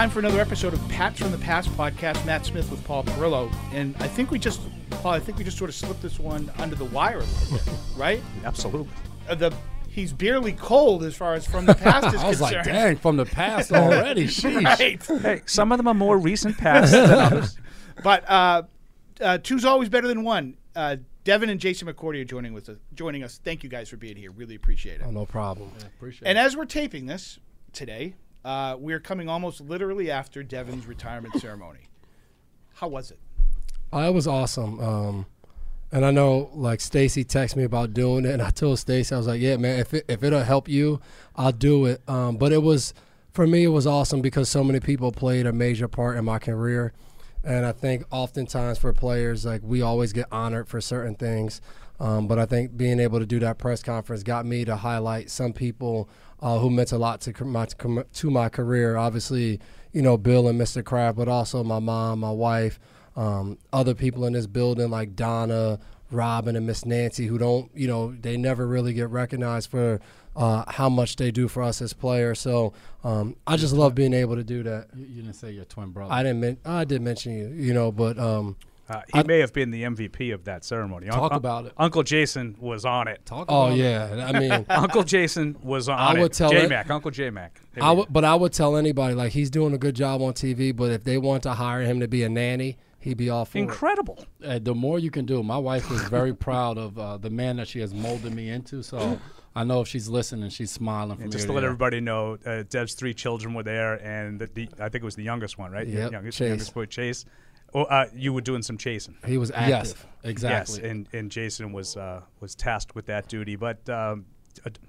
time for another episode of Pats from the Past podcast. Matt Smith with Paul Perillo, and I think we just, Paul, I think we just sort of slipped this one under the wire a little bit, right? Absolutely. Uh, the he's barely cold as far as from the past is I was concerned. like, dang, from the past already. Sheesh. right. Hey, some of them are more recent past than others. But uh, uh, two's always better than one. Uh, Devin and Jason McCourty are joining with us. Joining us. Thank you guys for being here. Really appreciate it. Oh, no problem. appreciate And it. And as we're taping this today, uh, we're coming almost literally after Devin's retirement ceremony. How was it? Oh, it was awesome. Um, and I know, like Stacy texted me about doing it, and I told Stacy, I was like, "Yeah, man, if it, if it'll help you, I'll do it." Um, but it was for me, it was awesome because so many people played a major part in my career, and I think oftentimes for players, like we always get honored for certain things. Um, but I think being able to do that press conference got me to highlight some people uh, who meant a lot to my to my career. Obviously, you know Bill and Mr. Kraft, but also my mom, my wife um, other people in this building like Donna, Robin, and Miss Nancy, who don't, you know, they never really get recognized for uh, how much they do for us as players. So um, I just love being able to do that. You, you didn't say your twin brother. I didn't, men- I did mention you, you know, but um, Uh, he may have been the MVP of that ceremony. Talk Un- about it. Uncle Jason was on it. Talk oh about it. Oh yeah, I mean. Uncle Jason was on I it. would tell J it- Mac, Uncle J Mac. I would, but I would tell anybody like he's doing a good job on TV. But if they want to hire him to be a nanny, he'd be all for it. Incredible. Uh, the more you can do. My wife is very proud of uh, the man that she has molded me into. So I know if she's listening, she's smiling from And just to to let ear. everybody know, uh, Dev's three children were there, and the, the, I think it was the youngest one, right? Yeah, youngest, Chase. youngest boy, Chase. Oh, uh, you were doing some chasing. He was active. Yes, active. exactly. Yes, and, and Jason was uh, was tasked with that duty, but um,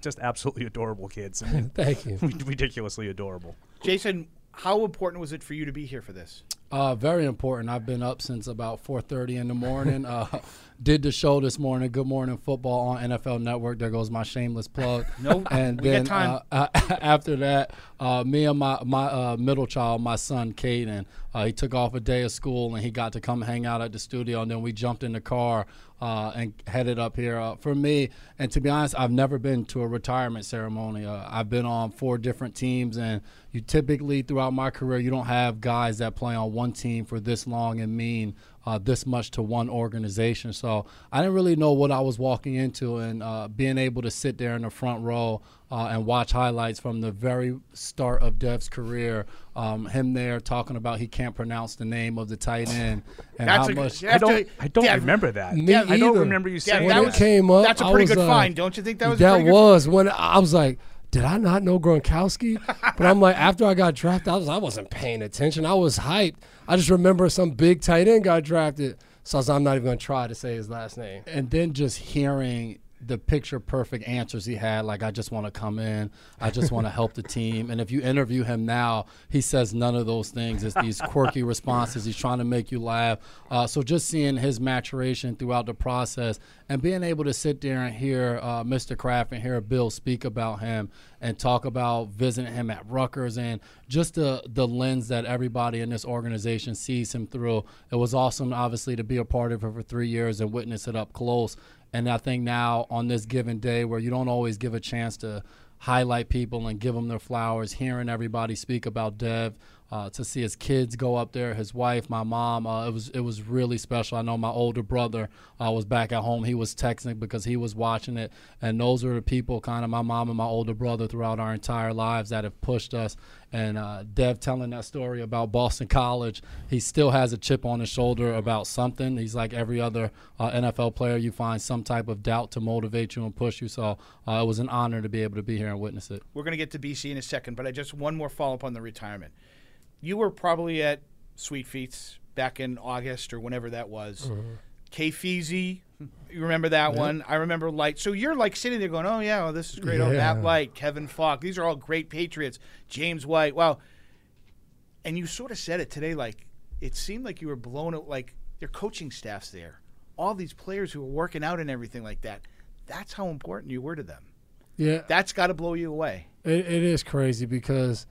just absolutely adorable kids. I mean, Thank you. ridiculously adorable. Jason, how important was it for you to be here for this? Uh, very important. I've been up since about 4:30 in the morning. Uh, did the show this morning, Good Morning Football on NFL Network. There goes my shameless plug. Nope, and we got then time. Uh, after that, uh, me and my my uh, middle child, my son Caden, uh, he took off a day of school and he got to come hang out at the studio. And then we jumped in the car uh, and headed up here. Uh, for me, and to be honest, I've never been to a retirement ceremony. Uh, I've been on four different teams, and you typically throughout my career, you don't have guys that play on one team for this long and mean uh, this much to one organization. So I didn't really know what I was walking into, and uh, being able to sit there in the front row uh, and watch highlights from the very start of Dev's career, um, him there talking about he can't pronounce the name of the tight end and That's how a- much. I don't, Dev- I don't Dev- remember that. Me I don't either. remember you Yeah, saying when that it was- came up, That's a pretty was, good uh, find, don't you think? That was a that pretty good- was when I was like, did I not know Gronkowski? but I'm like, after I got drafted, I was I wasn't paying attention. I was hyped. I just remember some big tight end got drafted, so I was, I'm not even gonna try to say his last name. and then just hearing the picture perfect answers he had like i just want to come in i just want to help the team and if you interview him now he says none of those things it's these quirky responses he's trying to make you laugh uh, so just seeing his maturation throughout the process and being able to sit there and hear uh, mr kraft and hear bill speak about him and talk about visiting him at Rutgers and just the the lens that everybody in this organization sees him through. It was awesome, obviously, to be a part of it for three years and witness it up close. And I think now on this given day, where you don't always give a chance to highlight people and give them their flowers, hearing everybody speak about Dev. Uh, to see his kids go up there, his wife, my mom, uh, it was it was really special. I know my older brother uh, was back at home. He was texting because he was watching it, and those are the people, kind of my mom and my older brother, throughout our entire lives that have pushed us. And uh, Dev telling that story about Boston College, he still has a chip on his shoulder about something. He's like every other uh, NFL player. You find some type of doubt to motivate you and push you. So uh, it was an honor to be able to be here and witness it. We're going to get to BC in a second, but I just one more follow up on the retirement. You were probably at Sweet Feet's back in August or whenever that was. Mm-hmm. K Feezy, you remember that one? I remember Light. So you're like sitting there going, "Oh yeah, well, this is great." Oh, Yeah. Matt Light, Kevin Faulk, these are all great Patriots. James White, wow. And you sort of said it today, like it seemed like you were blown out. Like their coaching staff's there, all these players who were working out and everything like that. That's how important you were to them. Yeah, That's got to blow you away. It, it is crazy because,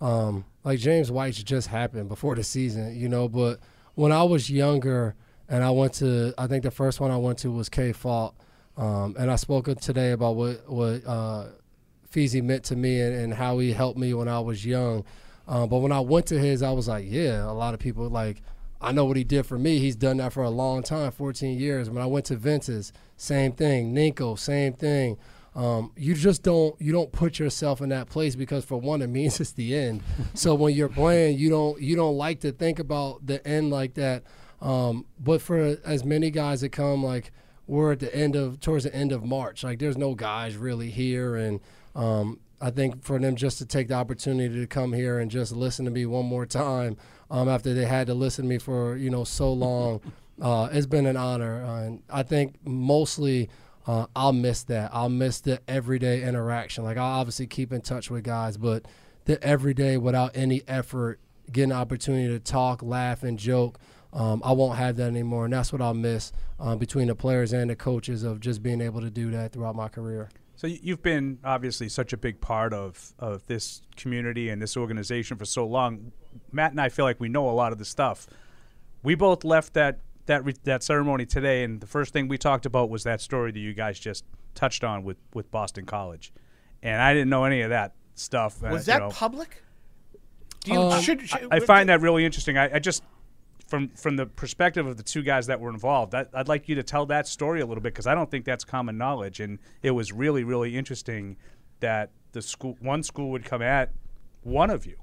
um, like James White just happened before the season, you know. But when I was younger and I went to, I think the first one I went to was K Faulk, um, and I spoke today about what what uh, Feezy meant to me and, and how he helped me when I was young. Uh, but when I went to his, I was like, yeah, a lot of people like. I know what he did for me. He's done that for a long time, 14 years. When I went to Vince's, same thing. Ninko, same thing. Um, you just don't you don't put yourself in that place because for one, it means it's the end. so when you're playing, you don't you don't like to think about the end like that. Um, but for as many guys that come, like we're at the end of towards the end of March. Like there's no guys really here, and um, I think for them just to take the opportunity to come here and just listen to me one more time um, after they had to listen to me for you know so long, uh, it's been an honor. Uh, and I think mostly. Uh, I'll miss that. I'll miss the everyday interaction. Like I'll obviously keep in touch with guys, but the everyday without any effort, getting an opportunity to talk, laugh, and joke. Um, I won't have that anymore, and that's what I'll miss uh, between the players and the coaches of just being able to do that throughout my career. So you've been obviously such a big part of, of this community and this organization for so long. Matt and I feel like we know a lot of the stuff. We both left that that re- that ceremony today, and the first thing we talked about was that story that you guys just touched on with, with Boston College, and I didn't know any of that stuff. Was uh, that you know. public? Do you, Um, should, should, I find that really interesting. I, I just from from the perspective of the two guys that were involved, I, I'd like you to tell that story a little bit because I don't think that's common knowledge, and it was really really interesting that the school one school would come at one of you.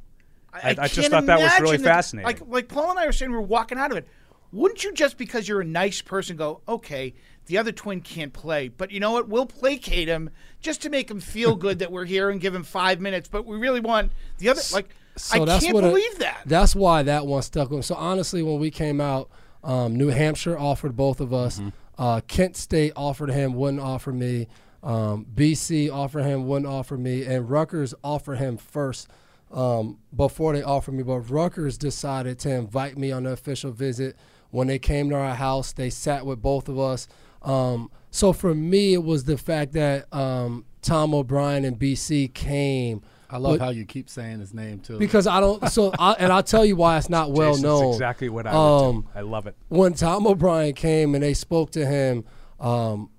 I- I just thought that was really that- fascinating. Like, like Paul and I were saying, we are walking out of it. Wouldn't you just because you're a nice person go, okay, the other twin can't play, but you know what? We'll placate him just to make him feel good that we're here and give him five minutes. But we really want the other. Like, So I that's can't what I- believe that. That's why that one stuck with me. So honestly, when we came out, um, New Hampshire offered both of us. Uh, Kent State offered him, wouldn't offer me. Um, BC offered him, wouldn't offer me, and Rutgers offered him first um, before they offered me. But Rutgers decided to invite me on the official visit. When they came to our house, they sat with both of us. Um, so for me, it was the fact that um, Tom O'Brien and BC came. I love But- how you keep saying his name too. because I don't. So, I, and I'll tell you why it's not well Jason's known. exactly what I Um, do. I love it. When Tom O'Brien came and they spoke to him, um,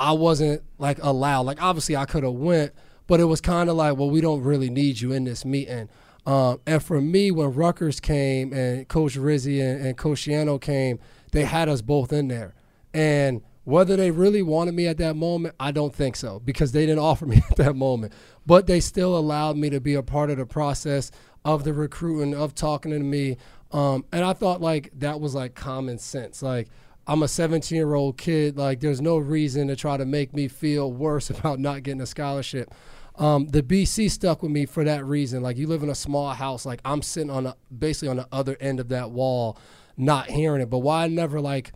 I wasn't like allowed. Like obviously I could have went, but it was kind of like, well, we don't really need you in this meeting. Um, and for me, when Rutgers came and Coach Rizzi and, and Coach Schiano came, they had us both in there. And whether they really wanted me at that moment, I don't think so because they didn't offer me at that moment. But they still allowed me to be a part of the process of the recruiting, of talking to me. Um, and I thought like that was like common sense. Like I'm a 17 year old kid. Like there's no reason to try to make me feel worse about not getting a scholarship. Um, the BC stuck with me for that reason. Like you live in a small house. Like I'm sitting on a, basically on the other end of that wall, not hearing it. But why I never like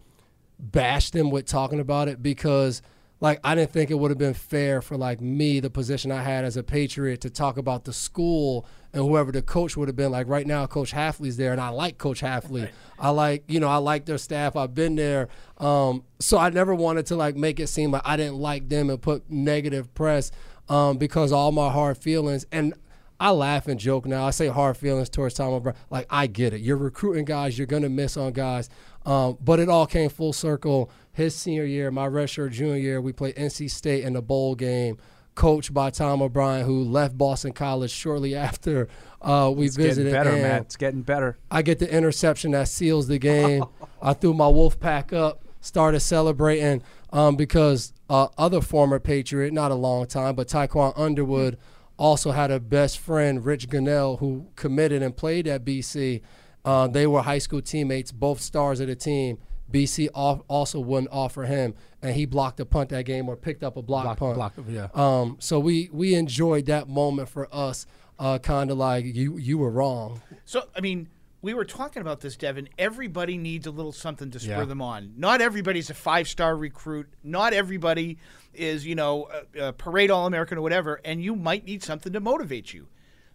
bash them with talking about it because like I didn't think it would have been fair for like me, the position I had as a patriot, to talk about the school and whoever the coach would have been. Like right now, Coach Hafley's there, and I like Coach Hafley. I like you know I like their staff. I've been there, um, so I never wanted to like make it seem like I didn't like them and put negative press um, because all my hard feelings and. I laugh and joke now. I say hard feelings towards Tom O'Brien. Like I get it. You're recruiting guys. You're gonna miss on guys. Um, but it all came full circle. His senior year, my redshirt junior year, we played NC State in the bowl game, coached by Tom O'Brien, who left Boston College shortly after uh, we It's getting visited. better, and Matt. It's getting better. I get the interception that seals the game. I threw my wolf pack up, started celebrating um, because uh, other former Patriot, not a long time, but Tiquan Underwood also had a best friend, Rich Gunnell, who committed and played at BC. Uh, they were high school teammates, both stars of the team. BC off, also wouldn't offer him, and he blocked a punt that game or picked up a block, Block- punt. block- yeah. Um, so we we enjoyed that moment for us, uh, kind of like you you were wrong. So, I mean, we were talking about this, Devin. Everybody needs a little something to spur Yeah. them on. Not everybody's a five star recruit. Not everybody is, you know, a, a parade All American or whatever. And you might need something to motivate you.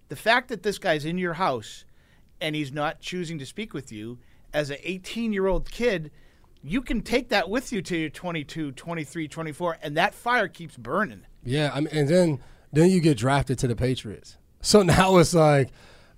The fact that this guy's in your house and he's not choosing to speak with you as an 18 year old kid, you can take that with you to your 22, 23, 24, and that fire keeps burning. Yeah, I mean, and then then you get drafted to the Patriots. So now it's like,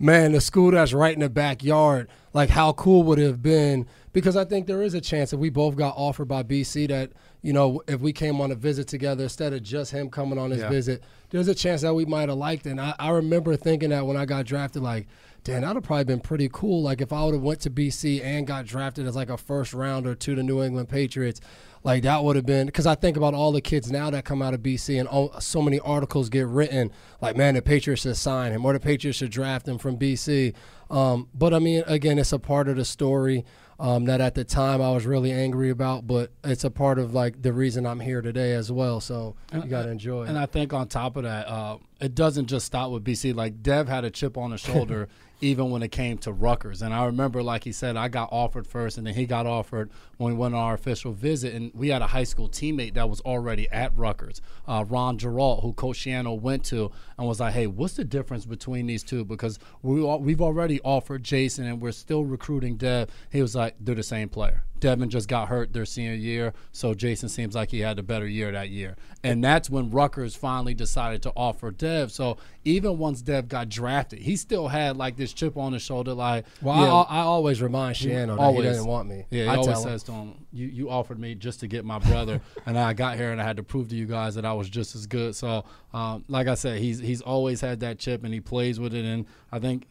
man, the school that's right in the backyard, like how cool would it have been? Because I think there is a chance that we both got offered by BC that, you know, if we came on a visit together instead of just him coming on his Yeah. visit, there's a chance that we might have liked it. And I, I remember thinking that when I got drafted, like, damn, that'd have probably been pretty cool. Like if I would have went to BC and got drafted as like a first rounder to the New England Patriots, like that would have been because I think about all the kids now that come out of BC and all, so many articles get written like, man, the Patriots should sign him or the Patriots should draft him from BC. Um, but I mean, again, it's a part of the story. Um, that at the time I was really angry about, but it's a part of like the reason I'm here today as well. So you got to enjoy. And it. I think on top of that, uh, it doesn't just stop with BC. Like Dev had a chip on his shoulder even when it came to Rutgers. And I remember, like he said, I got offered first, and then he got offered when we went on our official visit. And we had a high school teammate that was already at Rutgers, uh, Ron Girault, who Coach Schiano went to, and was like, "Hey, what's the difference between these two? Because we all, we've already offered Jason, and we're still recruiting Dev." He was like, "They're the same player." Devin just got hurt their senior year, so Jason seems like he had a better year that year. And that's when Rutgers finally decided to offer Dev. So even once Dev got drafted, he still had like this chip on his shoulder, like, well, yeah, I, I always remind Schiano that he doesn't want me. yeah, he I always says to him, you, you offered me just to get my brother, and I got here and I had to prove to you guys that I was just as good. So, um, like I said, he's he's always had that chip and he plays with it. And I think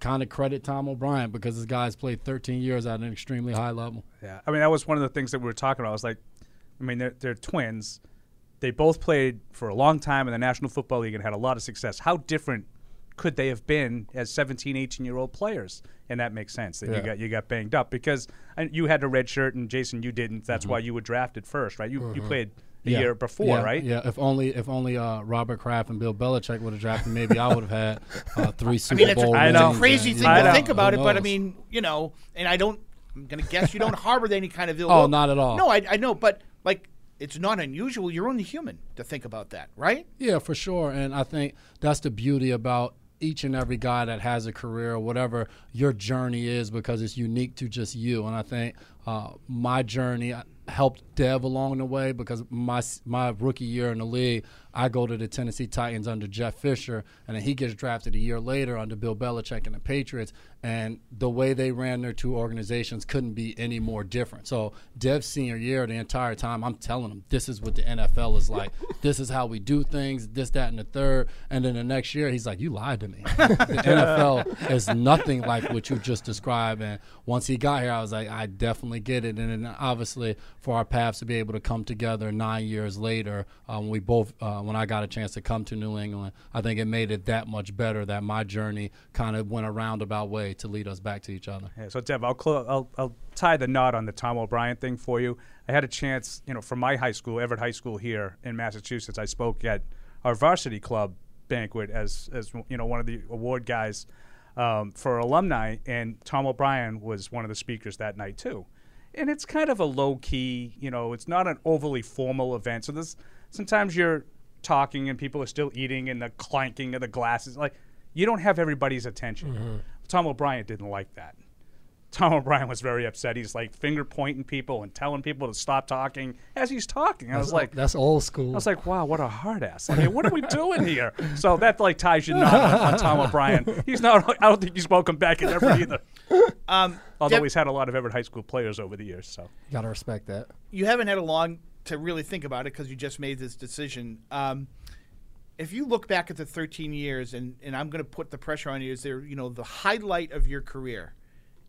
kind of credit Tom O'Brien because this guy's played 13 years at an extremely high level. Yeah, I mean that was one of the things that we were talking about. I was like, I mean they're, they're twins. They both played for a long time in the National Football League and had a lot of success. How different could they have been as 17, 18 year old players? And that makes sense that you got you got banged up because you had a red shirt and Jason you didn't. That's mm-hmm. why you were drafted first, right? You you mm-hmm. played the Yeah. year before, yeah, right? Yeah. If only if only uh, Robert Kraft and Bill Belichick would have drafted, maybe I would have had uh, three I Super mean, it's a, Bowl. I it's a crazy and, thing you to think about it, but I mean, you know, and I don't. I'm gonna guess you don't harbor any kind of ill. Oh, will. not at all. No, I, I know, but like, it's not unusual. You're only human to think about that, right? Yeah, for sure. And I think that's the beauty about each and every guy that has a career or whatever your journey is because it's unique to just you. And I think uh, my journey helped Dev along the way because my my rookie year in the league, I go to the Tennessee Titans under Jeff Fisher, and then he gets drafted a year later under Bill Belichick and the Patriots. And the way they ran their two organizations couldn't be any more different. So Dev's senior year, the entire time, I'm telling him this is what the NFL is like. this is how we do things. This, that, and the third. And then the next year, he's like, "You lied to me. the NFL is nothing like what you just described." And once he got here, I was like, "I definitely get it." And then obviously, for our paths to be able to come together nine years later, um, we both, uh, when I got a chance to come to New England, I think it made it that much better that my journey kind of went a roundabout way to lead us back to each other. Yeah, so Dev, I'll, clo- I'll I'll tie the knot on the Tom O'Brien thing for you. I had a chance, you know, from my high school, Everett High School here in Massachusetts. I spoke at our varsity club banquet as as you know one of the award guys um, for alumni, and Tom O'Brien was one of the speakers that night too. And it's kind of a low key, you know, it's not an overly formal event. So there's sometimes you're talking and people are still eating and the clanking of the glasses. Like you don't have everybody's attention. Mm-hmm. Tom O'Brien didn't like that. Tom O'Brien was very upset. He's like finger pointing people and telling people to stop talking as he's talking. I was like, that's old school. I was like, wow, what a hard ass. I mean, what are we doing here? So that like ties you knot on, on Tom O'Brien. He's not. I don't think he's welcome back in Everett either. Um, Although Dev- he's had a lot of Everett high school players over the years. So you gotta respect that. you haven't had a long to really think about it because you just made this decision. Um, if you look back at the 13 years, and, and I'm going to put the pressure on you, is there, you know, the highlight of your career?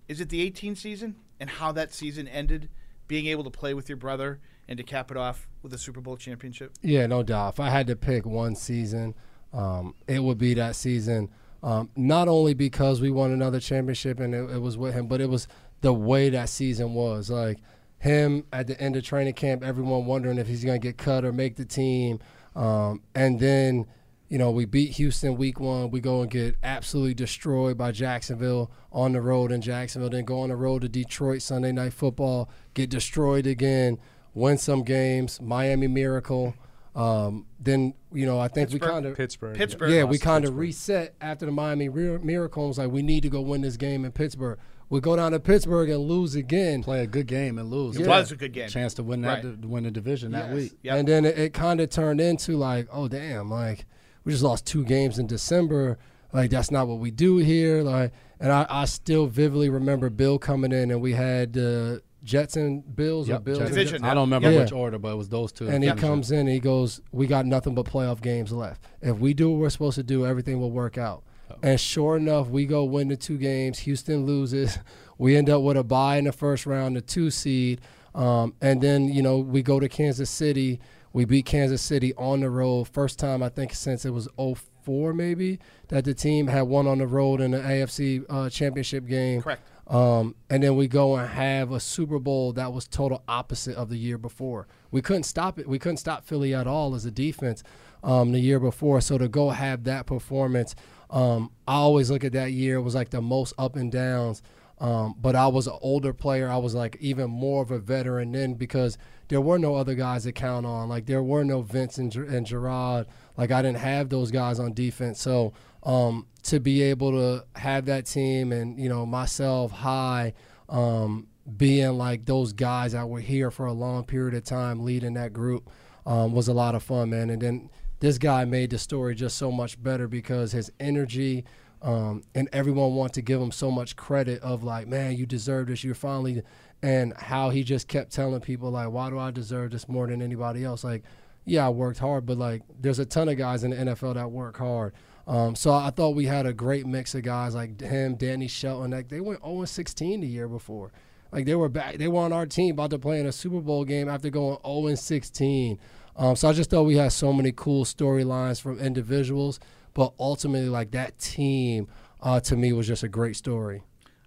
Is it the 18 season and how that season ended, being able to play with your brother and to cap it off with a Super Bowl championship? Yeah, no doubt. If I had to pick one season, um, it would be that season. Um, not only because we won another championship and it, it was with him, but it was the way that season was. Like him at the end of training camp, everyone wondering if he's going to get cut or make the team. Um, and then, you know, we beat Houston week one. We go and get absolutely destroyed by Jacksonville on the road in Jacksonville. Then go on the road to Detroit Sunday Night Football, get destroyed again, win some games, Miami Miracle. Um, then, you know, I think we kind of Pittsburgh. Pittsburgh. yeah, we kind of reset after the Miami Mir- Miracle. and was like, we need to go win this game in Pittsburgh. We go down to Pittsburgh and lose again. Play a good game and lose. It Yeah. was a good game. Chance to win that Right. to win the division that week. Yep. And then it, it kind of turned into like, oh damn, like we just lost two games in December. Like that's not what we do here. Like, and I, I still vividly remember Bill coming in and we had the Jets and Bills or Bills. and Division, I don't remember Yeah. which order, but it was those two. and he Yeah. comes in and he goes, "We got nothing but playoff games left. If we do what we're supposed to do, everything will work out." And sure enough, we go win the two games. Houston loses. We end up with a bye in the first round, the two seed, um, and then you know we go to Kansas City. We beat Kansas City on the road. First time I think since it was 04 maybe that the team had won on the road in the AFC uh, Championship game. Correct. Um, and then we go and have a Super Bowl that was total opposite of the year before. We couldn't stop it. We couldn't stop Philly at all as a defense um, the year before. So to go have that performance, um, I always look at that year. It was like the most up and downs. Um, but I was an older player. I was like even more of a veteran then because there were no other guys to count on. Like there were no Vince and, and Gerard. Like I didn't have those guys on defense. So um, to be able to have that team and you know myself high um, being like those guys that were here for a long period of time leading that group um, was a lot of fun, man. And then this guy made the story just so much better because his energy um, and everyone wanted to give him so much credit of like, man, you deserve this. You're finally, and how he just kept telling people like, why do I deserve this more than anybody else? Like, yeah, I worked hard, but like, there's a ton of guys in the NFL that work hard. Um, so I thought we had a great mix of guys like him, Danny Shelton. Like they went 0 16 the year before. Like they were back, they were on our team about to play in a Super Bowl game after going 0 16. Um, so I just thought we had so many cool storylines from individuals, but ultimately, like that team, uh, to me was just a great story.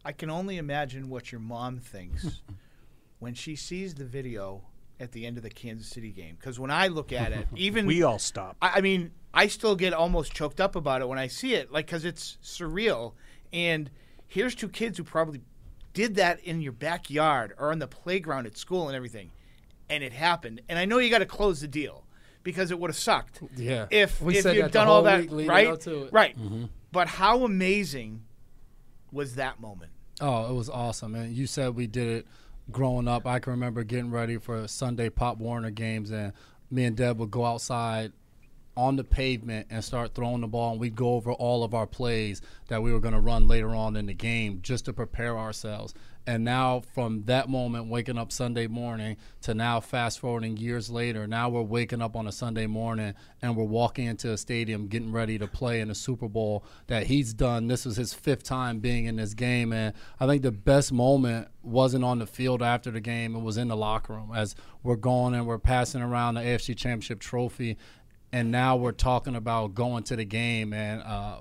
I can only imagine what your mom thinks when she sees the video at the end of the Kansas City game. Because when I look at it, even We all stop. I, I mean, I still get almost choked up about it when I see it, like because it's surreal. And here's two kids who probably did that in your backyard or on the playground at school and everything, and it happened. And I know you got to close the deal because it would have sucked. Yeah. If We if you'd that the done all that week right, up to it. right. Mm-hmm. But how amazing was that moment? Oh, it was awesome. And you said we did it growing up. I can remember getting ready for Sunday Pop Warner games, and me and Dev would go outside on the pavement and start throwing the ball, and we'd go over all of our plays that we were going to run later on in the game just to prepare ourselves. And now, from that moment, waking up Sunday morning to now, fast forwarding years later, now we're waking up on a Sunday morning and we're walking into a stadium getting ready to play in a Super Bowl that he's done. This was his fifth time being in this game. And I think the best moment wasn't on the field after the game, it was in the locker room as we're going and we're passing around the AFC Championship trophy. And now we're talking about going to the game. And, uh,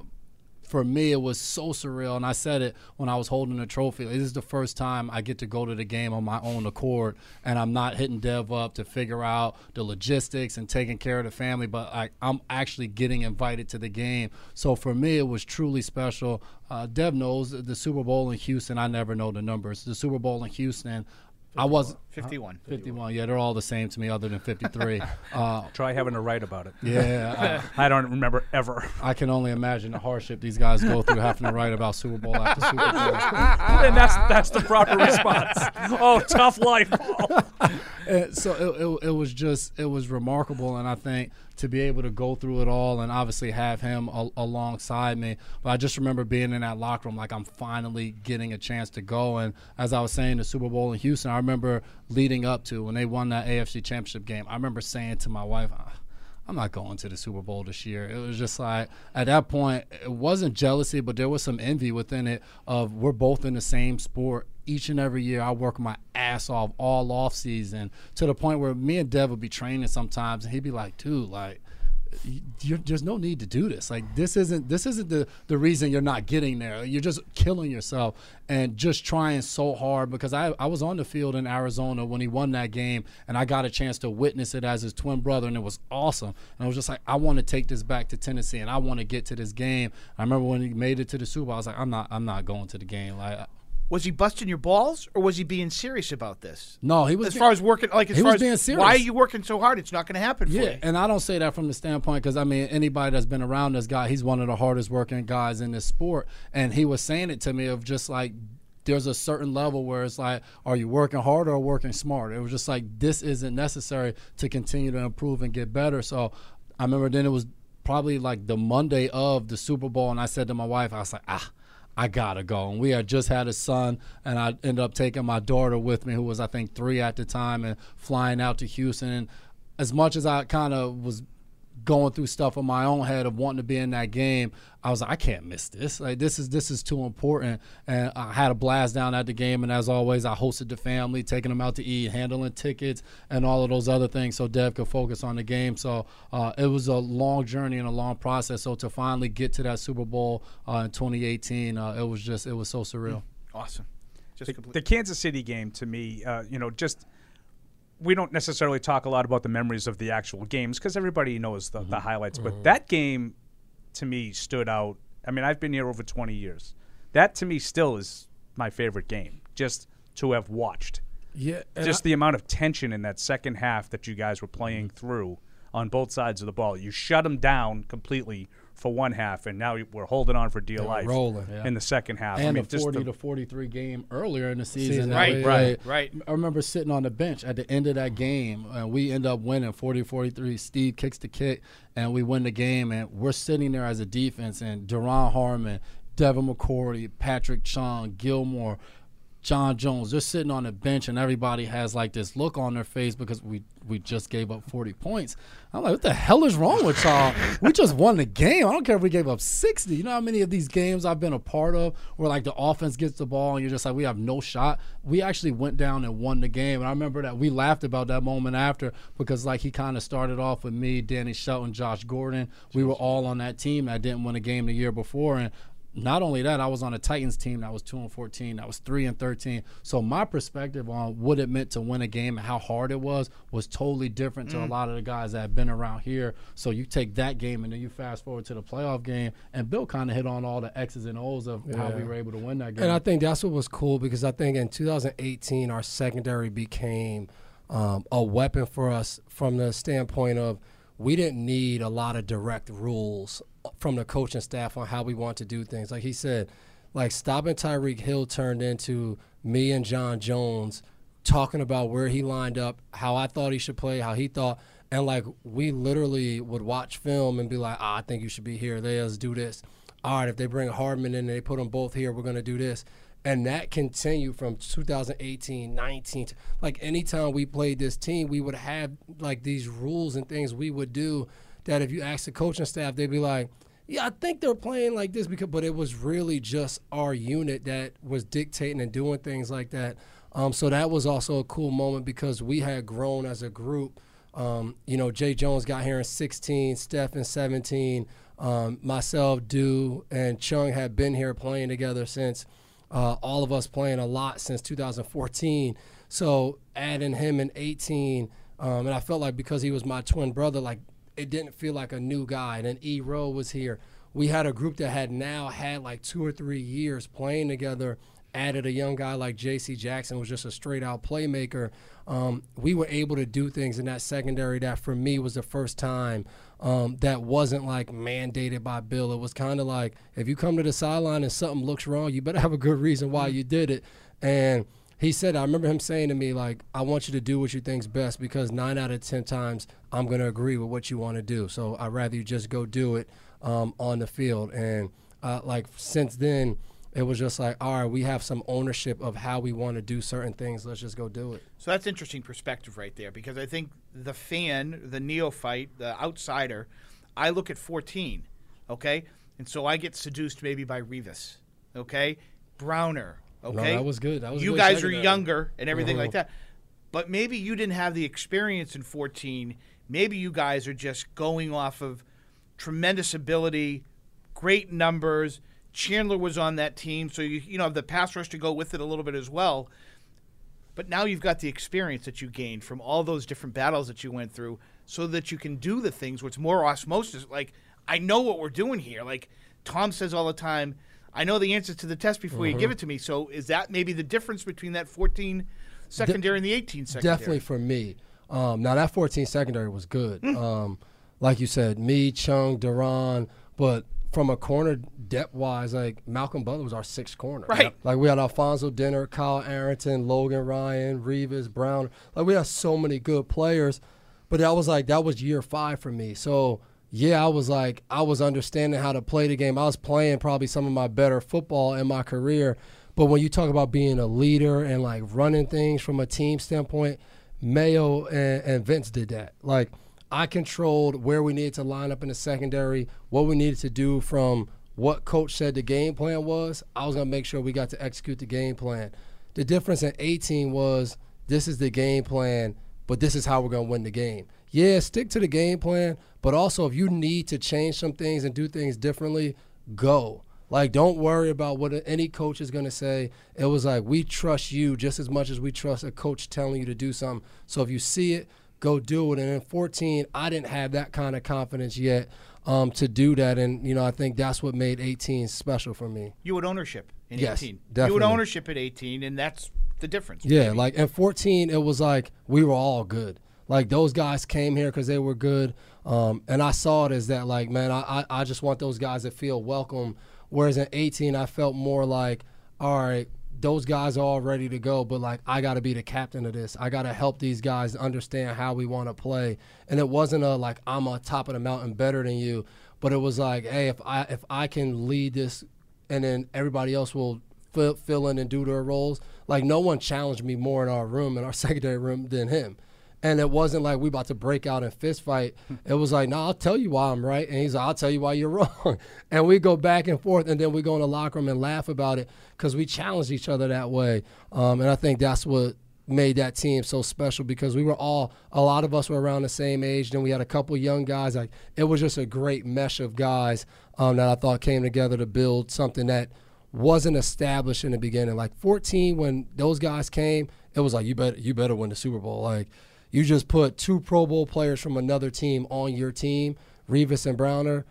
for me, it was so surreal. And I said it when I was holding the trophy. This is the first time I get to go to the game on my own accord, and I'm not hitting Dev up to figure out the logistics and taking care of the family, but I, I'm actually getting invited to the game. So for me, it was truly special. Uh, Dev knows the Super Bowl in Houston. I never know the numbers. The Super Bowl in Houston. I was 51. 51. Yeah, they're all the same to me, other than 53. uh, Try having to write about it. yeah, I don't remember ever. I can only imagine the hardship these guys go through having to write about Super Bowl after Super Bowl. and that's that's the proper response. Oh, tough life. Paul. So it, it, it was just it was remarkable, and I think to be able to go through it all and obviously have him a, alongside me. But I just remember being in that locker room, like I'm finally getting a chance to go. And as I was saying, the Super Bowl in Houston, I remember leading up to when they won that AFC Championship game. I remember saying to my wife. "Ah, I'm not going to the Super Bowl this year. It was just like at that point, it wasn't jealousy, but there was some envy within it of we're both in the same sport. Each and every year, I work my ass off all off season to the point where me and Dev would be training sometimes, and he'd be like, "Dude, like." there's no need to do this. Like this isn't this isn't the the reason you're not getting there. You're just killing yourself and just trying so hard because I I was on the field in Arizona when he won that game and I got a chance to witness it as his twin brother and it was awesome. And I was just like I want to take this back to Tennessee and I want to get to this game. I remember when he made it to the Super Bowl. I was like I'm not I'm not going to the game. Like Was he busting your balls, or was he being serious about this? no, he was As far as working, like as he far was as being serious. why are you working so hard? It's not going to happen for Yeah, you. and I don't say that from the standpoint because I mean anybody that's been around this guy, he's one of the hardest working guys in this sport, and he was saying it to me of just like there's a certain level where it's like, are you working hard or working smart? It was just like this isn't necessary to continue to improve and get better. So I remember then it was probably like the Monday of the Super Bowl, and I said to my wife, I was like, ah. I gotta go. And we had just had a son, and I ended up taking my daughter with me, who was I think three at the time, and flying out to Houston. And as much as I kind of was going through stuff in my own head of wanting to be in that game, I was like, I can't miss this. Like this is this is too important. And I had a blast down at the game. And as always, I hosted the family, taking them out to eat, handling tickets, and all of those other things, so Dev could focus on the game. So uh, it was a long journey and a long process. So to finally get to that Super Bowl uh, in 2018, uh, it was just it was so surreal. Awesome. Just the, complete. the Kansas City game to me, uh, you know, just we don't necessarily talk a lot about the memories of the actual games because everybody knows the, the mm-hmm. highlights. But mm-hmm. that game, to me, stood out. I mean, I've been here over 20 years. That to me still is my favorite game, just to have watched. Yeah, just I- the amount of tension in that second half that you guys were playing mm-hmm. through on both sides of the ball. You shut them down completely for one half, and now we're holding on for dear life rolling. Yeah. in the second half. I and mean, the just 40 the- to 43 game earlier in the season. Season, right, we- right, right. I remember sitting on the bench at the end of that game, and we end up winning 40 43. Steve kicks the kick, and we win the game. And we're sitting there as a defense, and Duron Harmon, Devin McCourty, Patrick Chung, Gilmore, John Jones, they're sitting on the bench, and everybody has like this look on their face because we we just gave up 40 points. I'm like, what the hell is wrong with y'all? we just won the game. I don't care if we gave up 60. You know how many of these games I've been a part of where like the offense gets the ball and you're just like, we have no shot. We actually went down and won the game. And I remember that we laughed about that moment after because like he kind of started off with me, Danny Shelton, Josh Gordon. We were all on that team that didn't win a game the year before. And not only that, I was on a Titans team that was two and fourteen, that was three and thirteen. So my perspective on what it meant to win a game and how hard it was was totally different to a lot of the guys that have been around here. So you take that game and then you fast forward to the playoff game, and Bill kind of hit on all the X's and O's of how we were able to win that game. And I think that's what was cool because I think in 2018 our secondary became um, a weapon for us from the standpoint of we didn't need a lot of direct rules from the coaching staff on how we want to do things. Like he said, like stopping Tyreek Hill turned into me and John Jones talking about where he lined up, how I thought he should play, how he thought, and like we literally would watch film and be like, ah, I think you should be here. Let's do this. All right, if they bring Hardman in and they put them both here, we're gonna do this. And that continued from 2018, 19. Like anytime we played this team, we would have like these rules and things we would do that if you ask the coaching staff, they'd be like, yeah, I think they're playing like this because, but it was really just our unit that was dictating and doing things like that. Um, so that was also a cool moment because we had grown as a group. Um, you know, Jay Jones got here in 16, Steph in 17, um, myself, Do, and Chung had been here playing together since uh, all of us playing a lot since 2014. So adding him in 18, um, and I felt like because he was my twin brother, like it didn't feel like a new guy. And then E Rowe was here. We had a group that had now had like two or three years playing together. Added a young guy like J.C. Jackson, was just a straight out playmaker. Um, we were able to do things in that secondary that for me was the first time um, that wasn't like mandated by Bill. It was kind of like if you come to the sideline and something looks wrong, you better have a good reason why you did it. And he said, I remember him saying to me, like, I want you to do what you think's best because nine out of 10 times I'm going to agree with what you want to do. So I'd rather you just go do it um, on the field. And uh, like, since then, it was just like, all right, we have some ownership of how we want to do certain things. Let's just go do it. So that's interesting perspective right there because I think the fan, the neophyte, the outsider, I look at 14, okay? And so I get seduced maybe by Revis, okay? Browner, okay? that was good. That was you good guys are younger and everything like Uh-huh. that. But maybe you didn't have the experience in 14. Maybe you guys are just going off of tremendous ability, great numbers. Chandler was on that team, so you you know have the pass rush to go with it a little bit as well. But now you've got the experience that you gained from all those different battles that you went through, so that you can do the things which more osmosis. Like I know what we're doing here. Like Tom says all the time, I know the answers to the test before you give it to me. So is that maybe the difference between that 14 secondary and the 18 secondary? Definitely for me. Um, now that 14 secondary was good. Um, like you said, me, Chung, Duron, but from a corner depth wise, like Malcolm Butler was our sixth corner. Right. Like we had Alfonzo Dennard, Kyle Arrington, Logan Ryan, Revis, Brown. Like we had so many good players, but that was like that was year five for me. So yeah, I was like, I was understanding how to play the game. I was playing probably some of my better football in my career. But when you talk about being a leader and like running things from a team standpoint, Mayo and, and Vince did that. Like, I controlled where we needed to line up in the secondary, what we needed to do from what coach said the game plan was. I was going to make sure we got to execute the game plan. The difference in 18 was this is the game plan, but this is how we're going to win the game. Yeah, stick to the game plan, but also if you need to change some things and do things differently, go. Like, don't worry about what any coach is going to say. It was like, we trust you just as much as we trust a coach telling you to do something. So if you see it, go do it. And in 14, I didn't have that kind of confidence yet um, to do that. And, you know, I think that's what made 18 special for me. You had ownership in Yes, 18. You had ownership at 18, and that's the difference. Yeah, maybe. like in 14, it was like we were all good. Like those guys came here because they were good, um, and I saw it as that. Like, man, I, I I just want those guys to feel welcome. Whereas in 18, I felt more like, all right, those guys are all ready to go, but like I got to be the captain of this. I got to help these guys understand how we want to play. And it wasn't a like I'm on top of the mountain better than you, but it was like, hey, if I if I can lead this, and then everybody else will fill, fill in and do their roles. Like no one challenged me more in our room in our secondary room than him. And it wasn't like we about to break out in fist fight. It was like, no, I'll tell you why I'm right, and he's like, I'll tell you why you're wrong. And we go back and forth, and then we go in the locker room and laugh about it because we challenged each other that way. Um, and I think that's what made that team so special because we were all a lot of us were around the same age. Then we had a couple young guys. Like it was just a great mesh of guys um, that I thought came together to build something that wasn't established in the beginning. Like 14, when those guys came, it was like you better you better win the Super Bowl. Like you just put two Pro Bowl players from another team on your team, Revis and Browner.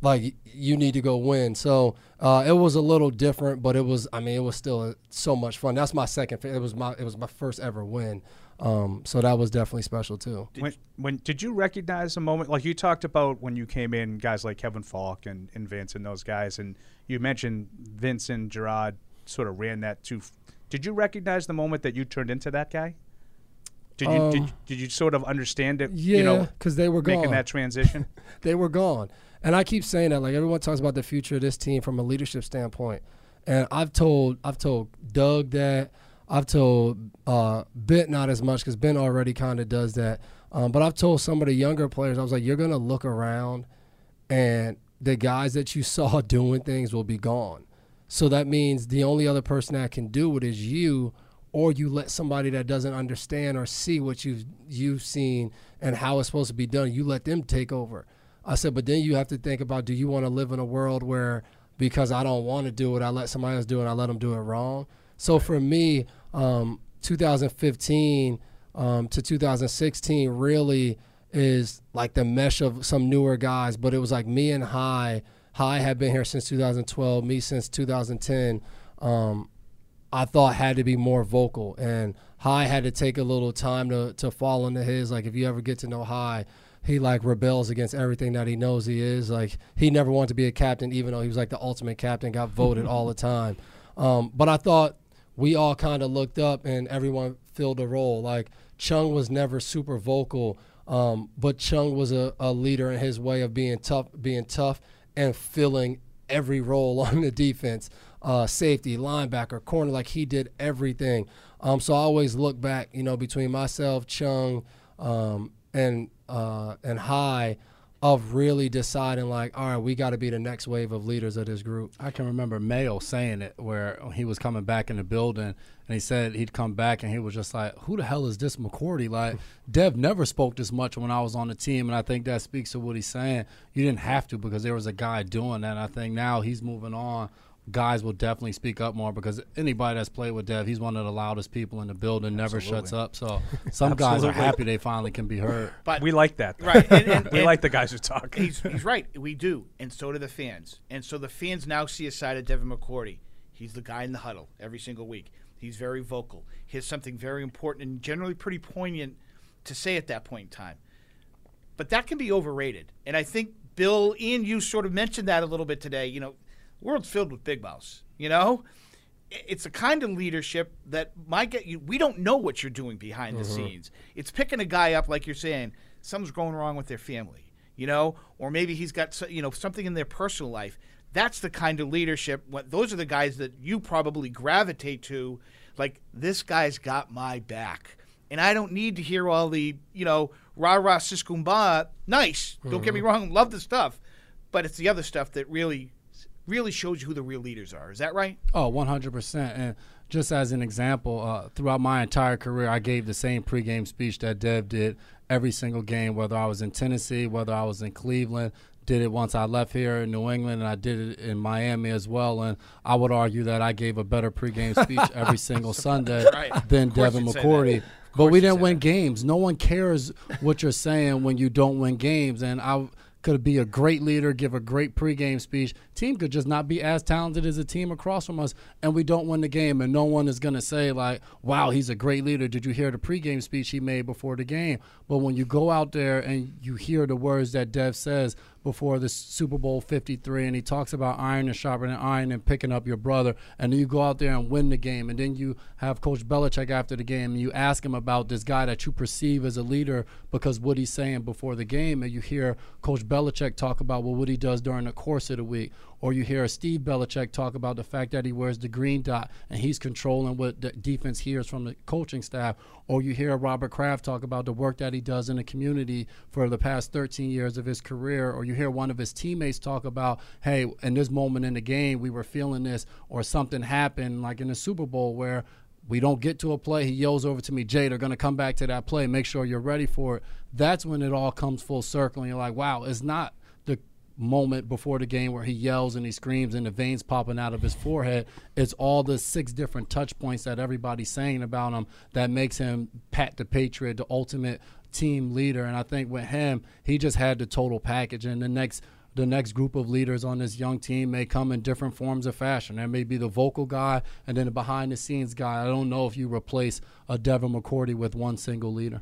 Like you need to go win. So uh, it was a little different, but it was. I mean, it was still so much fun. That's my second. It was my. It was my first ever win. Um, so that was definitely special too. When, when did you recognize a moment like you talked about when you came in, guys like Kevin Faulk and, and Vince and those guys, and you mentioned Vince and Gerard sort of ran that too. Did you recognize the moment that you turned into that guy? Did you did, Um, did you sort of understand it? Yeah, you know, because they were gone. making that transition. they were gone. And I keep saying that, like everyone talks about the future of this team from a leadership standpoint. And I've told I've told Doug that. I've told uh, Ben not as much because Ben already kind of does that. Um, but I've told some of the younger players, I was like, you're gonna look around, and the guys that you saw doing things will be gone. So that means the only other person that can do it is you, or you let somebody that doesn't understand or see what you've you've seen and how it's supposed to be done. You let them take over. I said, but then you have to think about: Do you want to live in a world where because I don't want to do it, I let somebody else do it, I let them do it wrong? So for me, um, 2015 um, to 2016 really is like the mesh of some newer guys, but it was like me and High. High had been here since 2012, me since 2010. Um, I thought had to be more vocal, and High had to take a little time to to fall into his. Like if you ever get to know High, he like rebels against everything that he knows he is. Like he never wanted to be a captain, even though he was like the ultimate captain, got voted all the time. Um, but I thought we all kind of looked up and everyone filled a role. Like Chung was never super vocal, um, but Chung was a, a leader in his way of being tough, being tough, and filling every role on the defense. Uh, safety, linebacker, corner, like he did everything. Um, so I always look back, you know, between myself, Chung, um, and uh, and High, of really deciding like, all right, we got to be the next wave of leaders of this group. I can remember Mayo saying it where he was coming back in the building and he said he'd come back and he was just like, Who the hell is this McCourty? Like, Dev never spoke this much when I was on the team. And I think that speaks to what he's saying. You didn't have to because there was a guy doing that. And I think now he's moving on. Guys will definitely speak up more because anybody that's played with Dev, he's one of the loudest people in the building, never shuts up. So some guys are happy they finally can be heard. But we like that. though. right, and, and, we and like the guys who talk. He's, he's right. We do, and so do the fans. And so the fans now see a side of Devin McCourty. He's the guy in the huddle every single week. He's very vocal. He has something very important and generally pretty poignant to say at that point in time. But that can be overrated. And I think Bill, Ian, you sort of mentioned that a little bit today. You know, the world's filled with big mouths. You know, it's a kind of leadership that might get you. We don't know what you're doing behind the mm-hmm. scenes. It's picking a guy up, like you're saying, something's going wrong with their family. you know, or maybe he's got you know something in their personal life. That's the kind of leadership. What those are the guys that you probably gravitate to. Like this guy's got my back, and I don't need to hear all the you know rah rah siskumba. Nice, don't get me mm-hmm. wrong, love the stuff, but it's the other stuff that really really shows you who the real leaders are. Is that right? Oh, 100%. And just as an example, uh, throughout my entire career, I gave the same pregame speech that Dev did every single game, whether I was in Tennessee, whether I was in Cleveland. Did it once I left here in New England, and I did it in Miami as well. And I would argue that I gave a better pregame speech every single Sunday Right. than Devin McCourty. But we didn't win that. games. No one cares what you're saying when you don't win games. And I could be a great leader, give a great pregame speech. Team could just not be as talented as a team across from us, and we don't win the game. And no one is going to say like, "Wow, he's a great leader." Did you hear the pregame speech he made before the game? But when you go out there and you hear the words that Dev says before the Super Bowl 53, and he talks about iron and sharpening iron and picking up your brother, and then you go out there and win the game, and then you have Coach Belichick after the game, and you ask him about this guy that you perceive as a leader because what he's saying before the game, and you hear Coach Belichick talk about well, what he does during the course of the week, or you hear Steve Belichick talk about the fact that he wears the green dot and he's controlling what the defense hears from the coaching staff, or you hear Robert Kraft talk about the work that he does in the community for the past 13 years of his career, or you hear one of his teammates talk about, hey, in this moment in the game, we were feeling this, or something happened, like in the Super Bowl where we don't get to a play, he yells over to me, Jay, they're going to come back to that play. Make sure you're ready for it. That's when it all comes full circle. And you're like, wow, it's not moment before the game where he yells and he screams and the veins popping out of his forehead. It's all the six different touch points that everybody's saying about him that makes him Pat the Patriot, the ultimate team leader. And I think with him, he just had the total package. And the next the next group of leaders on this young team may come in different forms of fashion. There may be the vocal guy and then the behind the scenes guy. I don't know if you replace a Devin McCourty with one single leader.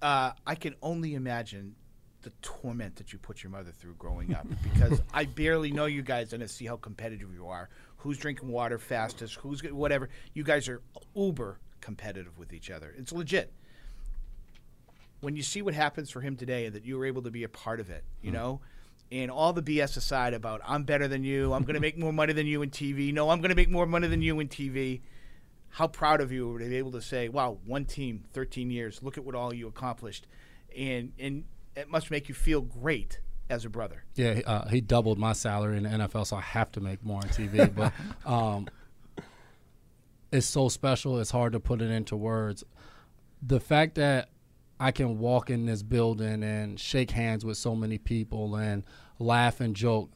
uh, I can only imagine the torment that you put your mother through growing up because I barely know you guys and I see how competitive you are. Who's drinking water fastest? Who's whatever. You guys are uber competitive with each other. It's legit. When you see what happens for him today and that you were able to be a part of it, you hmm. know, and all the BS aside about I'm better than you, I'm going to make more money than you in TV. No, I'm going to make more money than you in TV how proud of you to be able to say, "Wow, one team, 13 years. Look at what all you accomplished," and and it must make you feel great as a brother. Yeah, he- uh, he doubled my salary in the NFL, so I have to make more on TV. but um, it's so special; it's hard to put it into words. The fact that I can walk in this building and shake hands with so many people and laugh and joke.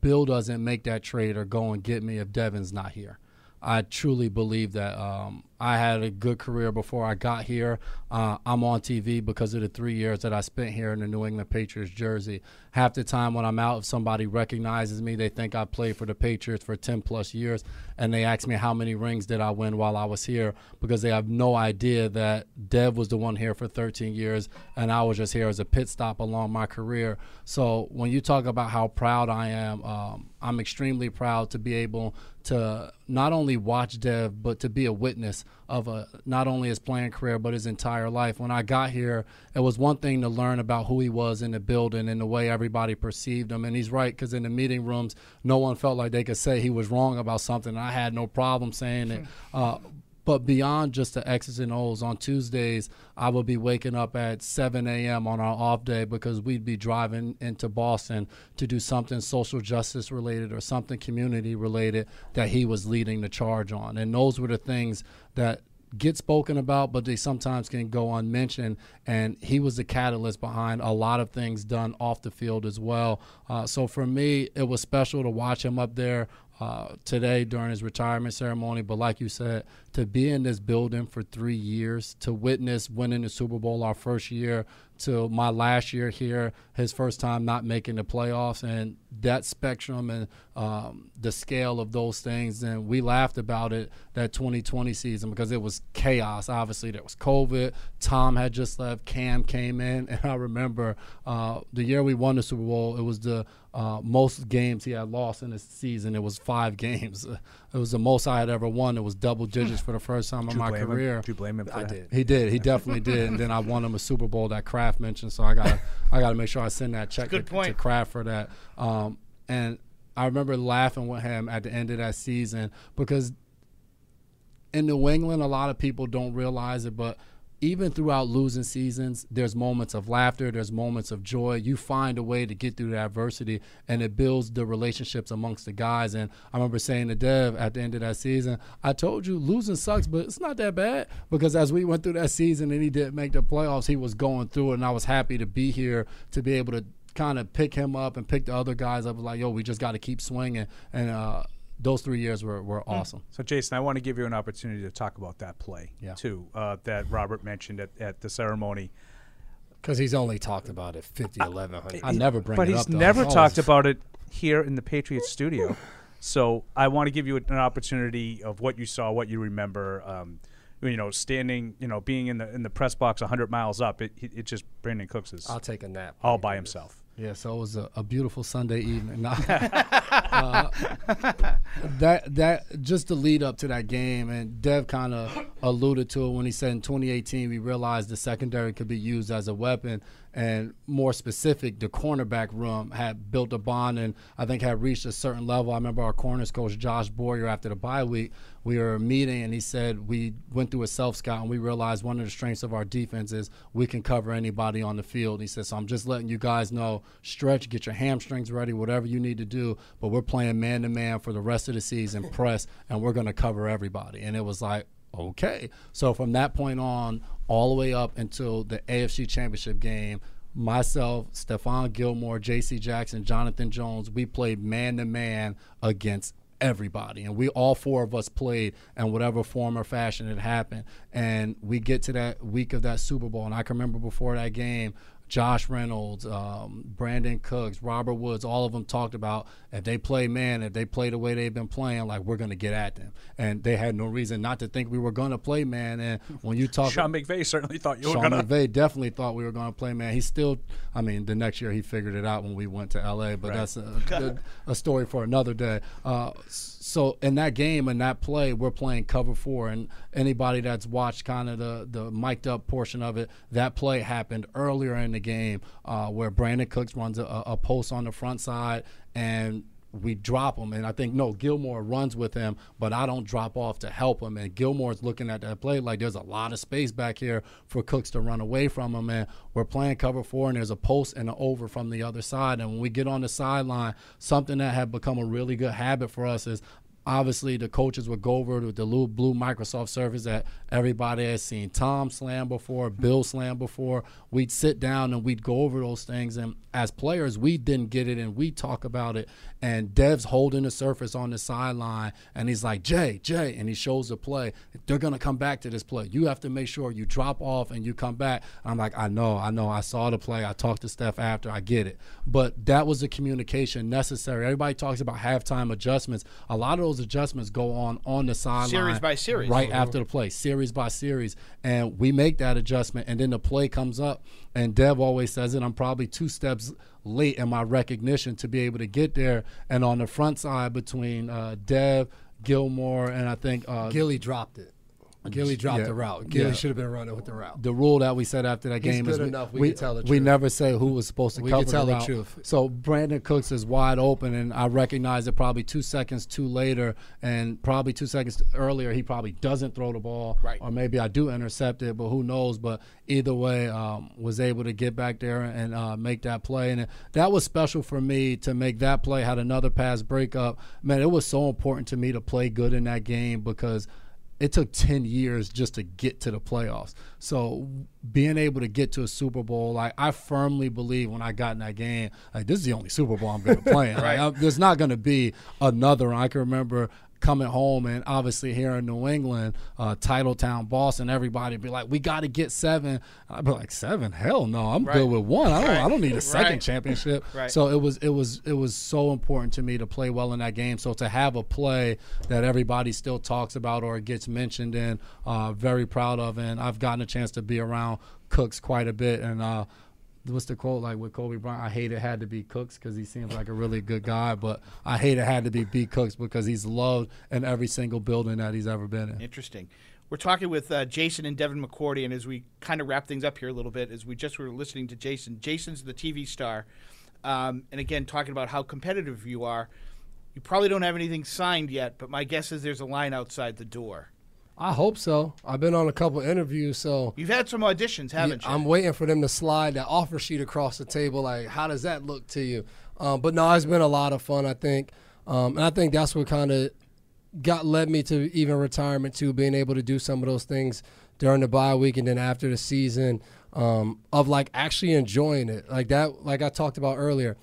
Bill doesn't make that trade or go and get me if Devin's not here. I truly believe that um, I had a good career before I got here. Uh, I'm on TV because of the three years that I spent here in the New England Patriots jersey. Half the time when I'm out, if somebody recognizes me, they think I played for the Patriots for 10 plus years, and they ask me how many rings did I win while I was here because they have no idea that Dev was the one here for 13 years, and I was just here as a pit stop along my career. So when you talk about how proud I am, um, I'm extremely proud to be able to not only watch Dev, but to be a witness of a not only his playing career but his entire life. When I got here, it was one thing to learn about who he was in the building and the way everybody perceived him. And he's right because in the meeting rooms, no one felt like they could say he was wrong about something. I had no problem saying it. Uh, but beyond just the X's and O's, on Tuesdays, I would be waking up at 7 a.m. on our off day because we'd be driving into Boston to do something social justice related or something community related that he was leading the charge on. And those were the things that get spoken about, but they sometimes can go unmentioned. And he was the catalyst behind a lot of things done off the field as well. Uh, so for me, it was special to watch him up there uh, today during his retirement ceremony. But like you said, to be in this building for three years, to witness winning the Super Bowl our first year, to my last year here, his first time not making the playoffs, and that spectrum and um, the scale of those things. And we laughed about it that 2020 season because it was chaos. Obviously, there was COVID. Tom had just left. Cam came in, and I remember uh, the year we won the Super Bowl. It was the uh, most games he had lost in a season. It was five games. It was the most I had ever won. It was double digits for the first time in my blame him? career. Did you blame him for I that? did. He did. He definitely did. And then I won him a Super Bowl that Kraft Kraft mentioned, so I got I got to make sure I send that check to, point. to Kraft for that. Um, and I remember laughing with him at the end of that season because in New England, a lot of people don't realize it, but even throughout losing seasons, there's moments of laughter, there's moments of joy. You find a way to get through the adversity, and it builds the relationships amongst the guys. And I remember saying to Dev at the end of that season, I told you losing sucks, but it's not that bad because as we went through that season and he didn't make the playoffs, he was going through it, and I was happy to be here to be able to kind of pick him up and pick the other guys up. Like, yo, we just got to keep swinging. And uh, those three years were, were awesome. So, Jason, I want to give you an opportunity to talk about that play Yeah. too uh, that Robert mentioned at, at the ceremony. Because he's only talked about it 50, 1100. I never bring but it he's up. though. never It's talked about it here in the Patriots studio. So I want to give you an opportunity of what you saw, what you remember. Um, you know, standing, you know, being in the in the press box 100 miles up. It, it, it's just Brandin Cooks is I'll take a nap. all by himself. Yeah, so it was a, a beautiful Sunday evening. uh, that that just the lead up to that game, and Dev kind of alluded to it when he said in 2018 we realized the secondary could be used as a weapon, and more specific, the cornerback room had built a bond and I think had reached a certain level. I remember our corners coach Josh Boyer after the bye week, we were meeting and he said we went through a self scout and we realized one of the strengths of our defense is we can cover anybody on the field. He said, so I'm just letting you guys know, stretch, get your hamstrings ready, whatever you need to do, but we're playing man to man for the rest of the season, press, and we're going to cover everybody. And it was like, okay. So from that point on, all the way up until the AFC Championship game, myself, Stephon Gilmore, J.C. Jackson, Jonathan Jones, we played man to man against everybody and we all four of us played in whatever form or fashion it happened and we get to that week of that super bowl and i can remember before that game Josh Reynolds, um, Brandin Cooks, Robert Woods, all of them talked about if they play man, if they play the way they've been playing, like we're going to get at them. And they had no reason not to think we were going to play man. And when you talk, Sean McVay certainly thought you were going to. McVay definitely thought we were going to play man. He still, I mean, the next year he figured it out when we went to LA, but Right. that's a, a, a story for another day. Uh, so in that game and that play, we're playing cover four, and anybody that's watched kind of the the mic'd up portion of it, that play happened earlier in the game uh, where Brandin Cooks runs a, a post on the front side and we drop him, and I think no, Gilmore runs with him, but I don't drop off to help him. And Gilmore's looking at that play like there's a lot of space back here for Cooks to run away from him. And we're playing cover four, and there's a post and an over from the other side. And when we get on the sideline, something that had become a really good habit for us is obviously the coaches would go over to the little blue Microsoft Surface that everybody has seen Tom slam before, Bill slam before. We'd sit down and we'd go over those things. And as players, we didn't get it and we talk about it. And Dev's holding the surface on the sideline and he's like, Jay, Jay, and he shows the play. They're going to come back to this play. You have to make sure you drop off and you come back. I'm like, I know, I know. I saw the play. I talked to Steph after. I get it. But that was the communication necessary. Everybody talks about halftime adjustments. A lot of those adjustments go on on the sideline. Series by series. Right mm-hmm. after the play, series by series. And we make that adjustment, and then the play comes up. And Dev always says it. I'm probably two steps late in my recognition to be able to get there. And on the front side between uh, Dev, Gilmore, and I think uh, Gilly dropped it. Gilly dropped Yeah. the route. Gilly Yeah. should have been running with the route. the rule that we said after that He's game is we, enough. We we, can tell the we never say who was supposed to We cover can tell the route. truth. So Brandin Cooks is wide open, and I recognize it probably two seconds too later, and probably two seconds earlier he probably doesn't throw the ball, Right. or maybe I do intercept it, but who knows? But either way, um, was able to get back there and uh, make that play, and that was special for me to make that play. Had another pass breakup, man. It was so important to me to play good in that game because it took 10 years just to get to the playoffs. So being able to get to a Super Bowl, like I firmly believe when I got in that game, like this is the only Super Bowl I'm going to play. in. Like, I- there's not going to be another. I can remember coming home and obviously here in New England, uh, Titletown, Boston, everybody be like, we got to get seven. I'd be like, seven? Hell no, I'm Right. good with one. I don't. Right. I don't need a second Right. championship. Right. So it was it was it was so important to me to play well in that game. So to have a play that everybody still talks about or gets mentioned in, uh, very proud of. And I've gotten a chance to be around Cooks quite a bit. And uh, what's the quote like with Kobe Bryant? I hate it had to be Cooks because he seems like a really good guy, but I hate it had to be B Cooks because he's loved in every single building that he's ever been in. Interesting. We're talking with uh, Jason and Devin McCourty, and as we kind of wrap things up here a little bit, as we just were listening to Jason, Jason's the TV star, um, and again talking about how competitive you are. You probably don't have anything signed yet, but my guess is there's a line outside the door. I hope so. I've been on a couple interviews, so You've had some auditions, haven't Yeah, you? I'm waiting for them to slide that offer sheet across the table. Like, how does that look to you? Um, but no, it's been a lot of fun. I think, um, and I think that's what kind of got led me to even retirement to being able to do some of those things during the bye week and then after the season um, of like actually enjoying it. Like that, like I talked about earlier.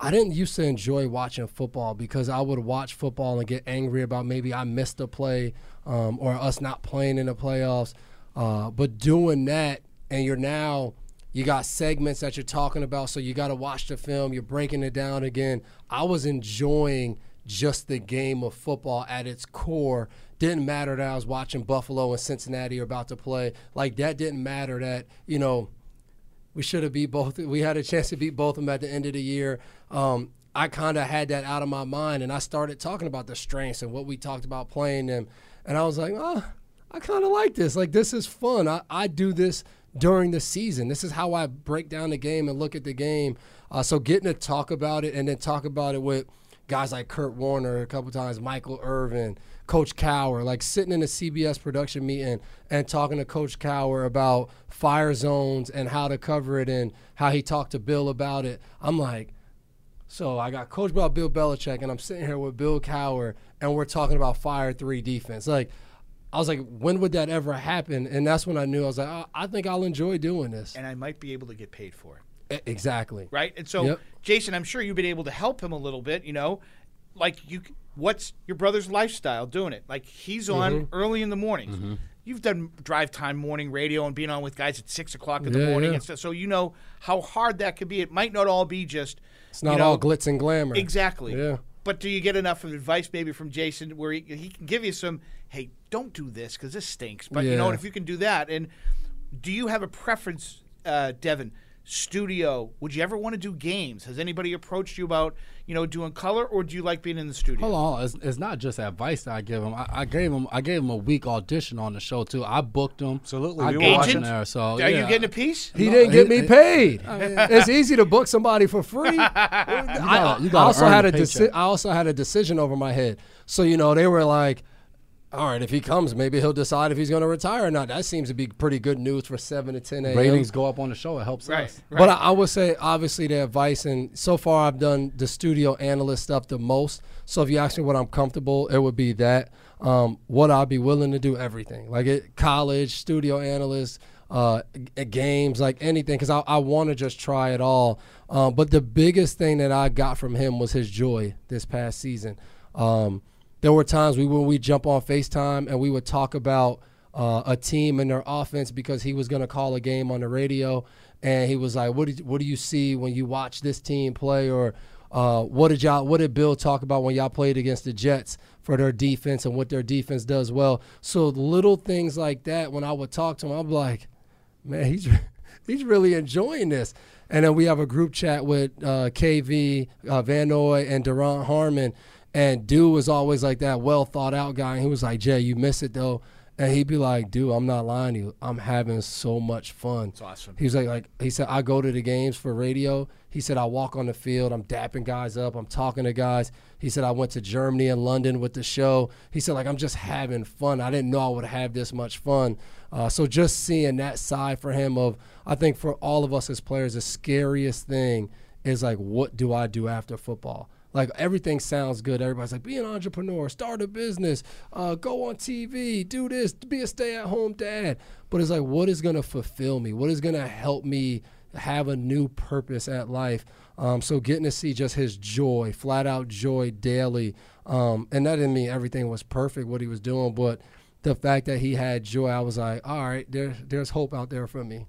I didn't used to enjoy watching football because I would watch football and get angry about maybe I missed a play um, or us not playing in the playoffs. Uh, but doing that, and you're now you got segments that you're talking about, so you got to watch the film. You're breaking it down again. I was enjoying just the game of football at its core. Didn't matter that I was watching Buffalo and Cincinnati are about to play. Like that didn't matter that you know we should have beat both. We had a chance to beat both of them at the end of the year. Um, I kind of had that out of my mind, and I started talking about the strengths and what we talked about playing them. And I was like, oh, I kind of like this. Like this is fun. I, I do this during the season. This is how I break down the game and look at the game. Uh, so getting to talk about it and then talk about it with guys like Kurt Warner a couple times, Michael Irvin, Coach Cowher, like sitting in a CBS production meeting and talking to Coach Cowher about fire zones and how to cover it and how he talked to Bill about it. I'm like, so I got coached by Bill Belichick, and I'm sitting here with Bill Cowher, and we're talking about fire three defense. Like, I was like, when would that ever happen? And that's when I knew I was like, oh, I think I'll enjoy doing this. and I might be able to get paid for it. Exactly. right? And so, Yep. Jason, I'm sure you've been able to help him a little bit. You know, like you, what's your brother's lifestyle doing it? Like he's on Mm-hmm. early in the mornings. You've done drive time morning radio and being on with guys at six o'clock in the morning yeah. and stuff. So you know how hard that could be. It might not all be just. It's not know, all glitz and glamour. Exactly. Yeah. But do you get enough of advice maybe from Jason where he, he can give you some, hey, don't do this because this stinks. But you know, what, if you can do that, and do you have a preference, uh, Devin? Studio? Would you ever want to do games? Has anybody approached you about you know doing color, or do you like being in the studio? Hold on, it's, it's not just advice that I give him. I, I gave him I gave him a week audition on the show too. I booked him. Absolutely, I we were got watching. him there. So Are yeah. you getting a piece? He No, didn't get he- me paid. it's easy to book somebody for free. I, gotta- you I gotta also had the a deci- I also had a decision over my head. So you know they were like, all right, if he comes, maybe he'll decide if he's going to retire or not. That seems to be pretty good news for seven to ten a.m. ratings go up on the show. It helps Right. us. right. But I, I would say, obviously, the advice, and so far I've done the studio analyst stuff the most. So if you ask me what I'm comfortable, it would be that. Um, what I'd be willing to do, everything like it, college, studio analyst, uh, games, like anything, because I, I want to just try it all. Um, but the biggest thing that I got from him was his joy this past season. Um, there were times we when we jump on FaceTime and we would talk about uh, a team and their offense because he was going to call a game on the radio and he was like, "What did what do you see when you watch this team play?" Or uh, what did y'all what did Bill talk about when y'all played against the Jets for their defense and what their defense does well? So little things like that. When I would talk to him, I'm like, "Man, he's he's really enjoying this." And then we have a group chat with uh, KV, uh, Van Noy, and Duron Harmon. And dude was always like that well thought out guy. And he was like, Jay, you miss it though. And he'd be like, dude, I'm not lying to you. I'm having so much fun. It's awesome. He was like, like he said, I go to the games for radio. He said, I walk on the field. I'm dapping guys up. I'm talking to guys. He said, I went to Germany and London with the show. He said, like, I'm just having fun. I didn't know I would have this much fun. Uh, so just seeing that side for him of, I think for all of us as players, the scariest thing is like, what do I do after football? Like everything sounds good. Everybody's like, be an entrepreneur, start a business, uh, go on TV, do this, be a stay-at-home dad. But it's like, what is going to fulfill me? What is going to help me have a new purpose at life? Um, so getting to see just his joy, flat out joy daily, um, and that didn't mean everything was perfect what he was doing, but the fact that he had joy, I was like, all right, there, there's hope out there for me.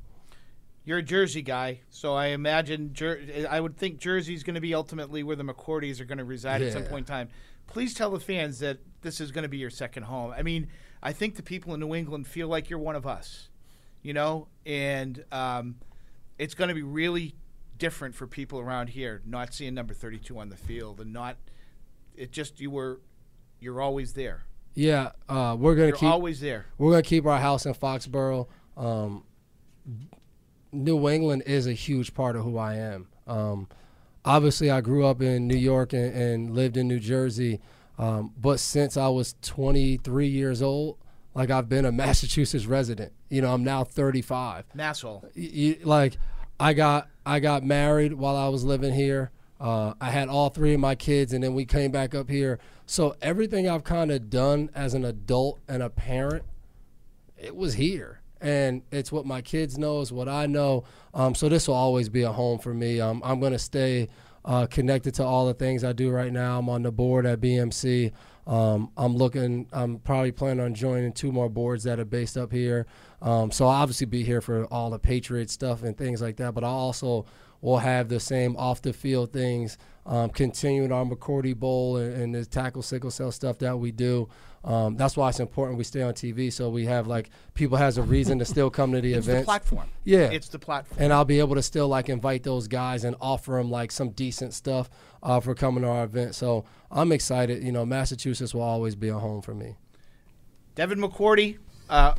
You're a Jersey guy, so I imagine Jer- I would think Jersey's going to be ultimately where the McCourtys are going to reside at some point in time. Please tell the fans that this is going to be your second home. I mean, I think the people in New England feel like you're one of us, you know, and um, it's going to be really different for people around here not seeing number 32 on the field and not. It just you were, you're always there. Yeah, uh, we're gonna You're keep always there. we're gonna keep our house in Foxborough. Um, New England is a huge part of who I am. Um, obviously, I grew up in New York and, and lived in New Jersey, um, but since I was 23 years old, like I've been a Massachusetts resident. You know, I'm now 35 Masshole. like I got I got married while I was living here. Uh, I had all three of my kids, and then we came back up here. So everything I've kind of done as an adult and a parent, it was here, and it's what my kids know, is what I know. Um, so this will always be a home for me. Um, I'm gonna stay uh, connected to all the things I do right now. I'm on the board at BMC. Um, I'm looking. I'm probably planning on joining two more boards that are based up here. Um, so I'll obviously be here for all the Patriot stuff and things like that. But I also will have the same off the field things, um, continuing our McCourty Bowl and, and the tackle sickle cell stuff that we do. Um, that's why it's important we stay on TV so we have like people has a reason to still come to the event. The platform. Yeah. It's the platform. and I'll be able to still like invite those guys and offer them like some decent stuff uh, for coming to our event. So I'm excited. You know, Massachusetts will always be a home for me. Devin McCourty, uh,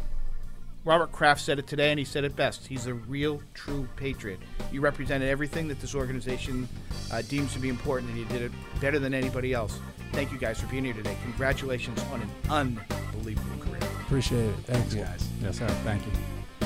Robert Kraft said it today, and he said it best. He's a real, true patriot. You represented everything that this organization uh, deems to be important, and you did it better than anybody else. Thank you guys for being here today. Congratulations on an unbelievable career. Appreciate it. Thanks, you. guys. Yes, sir. Thank you.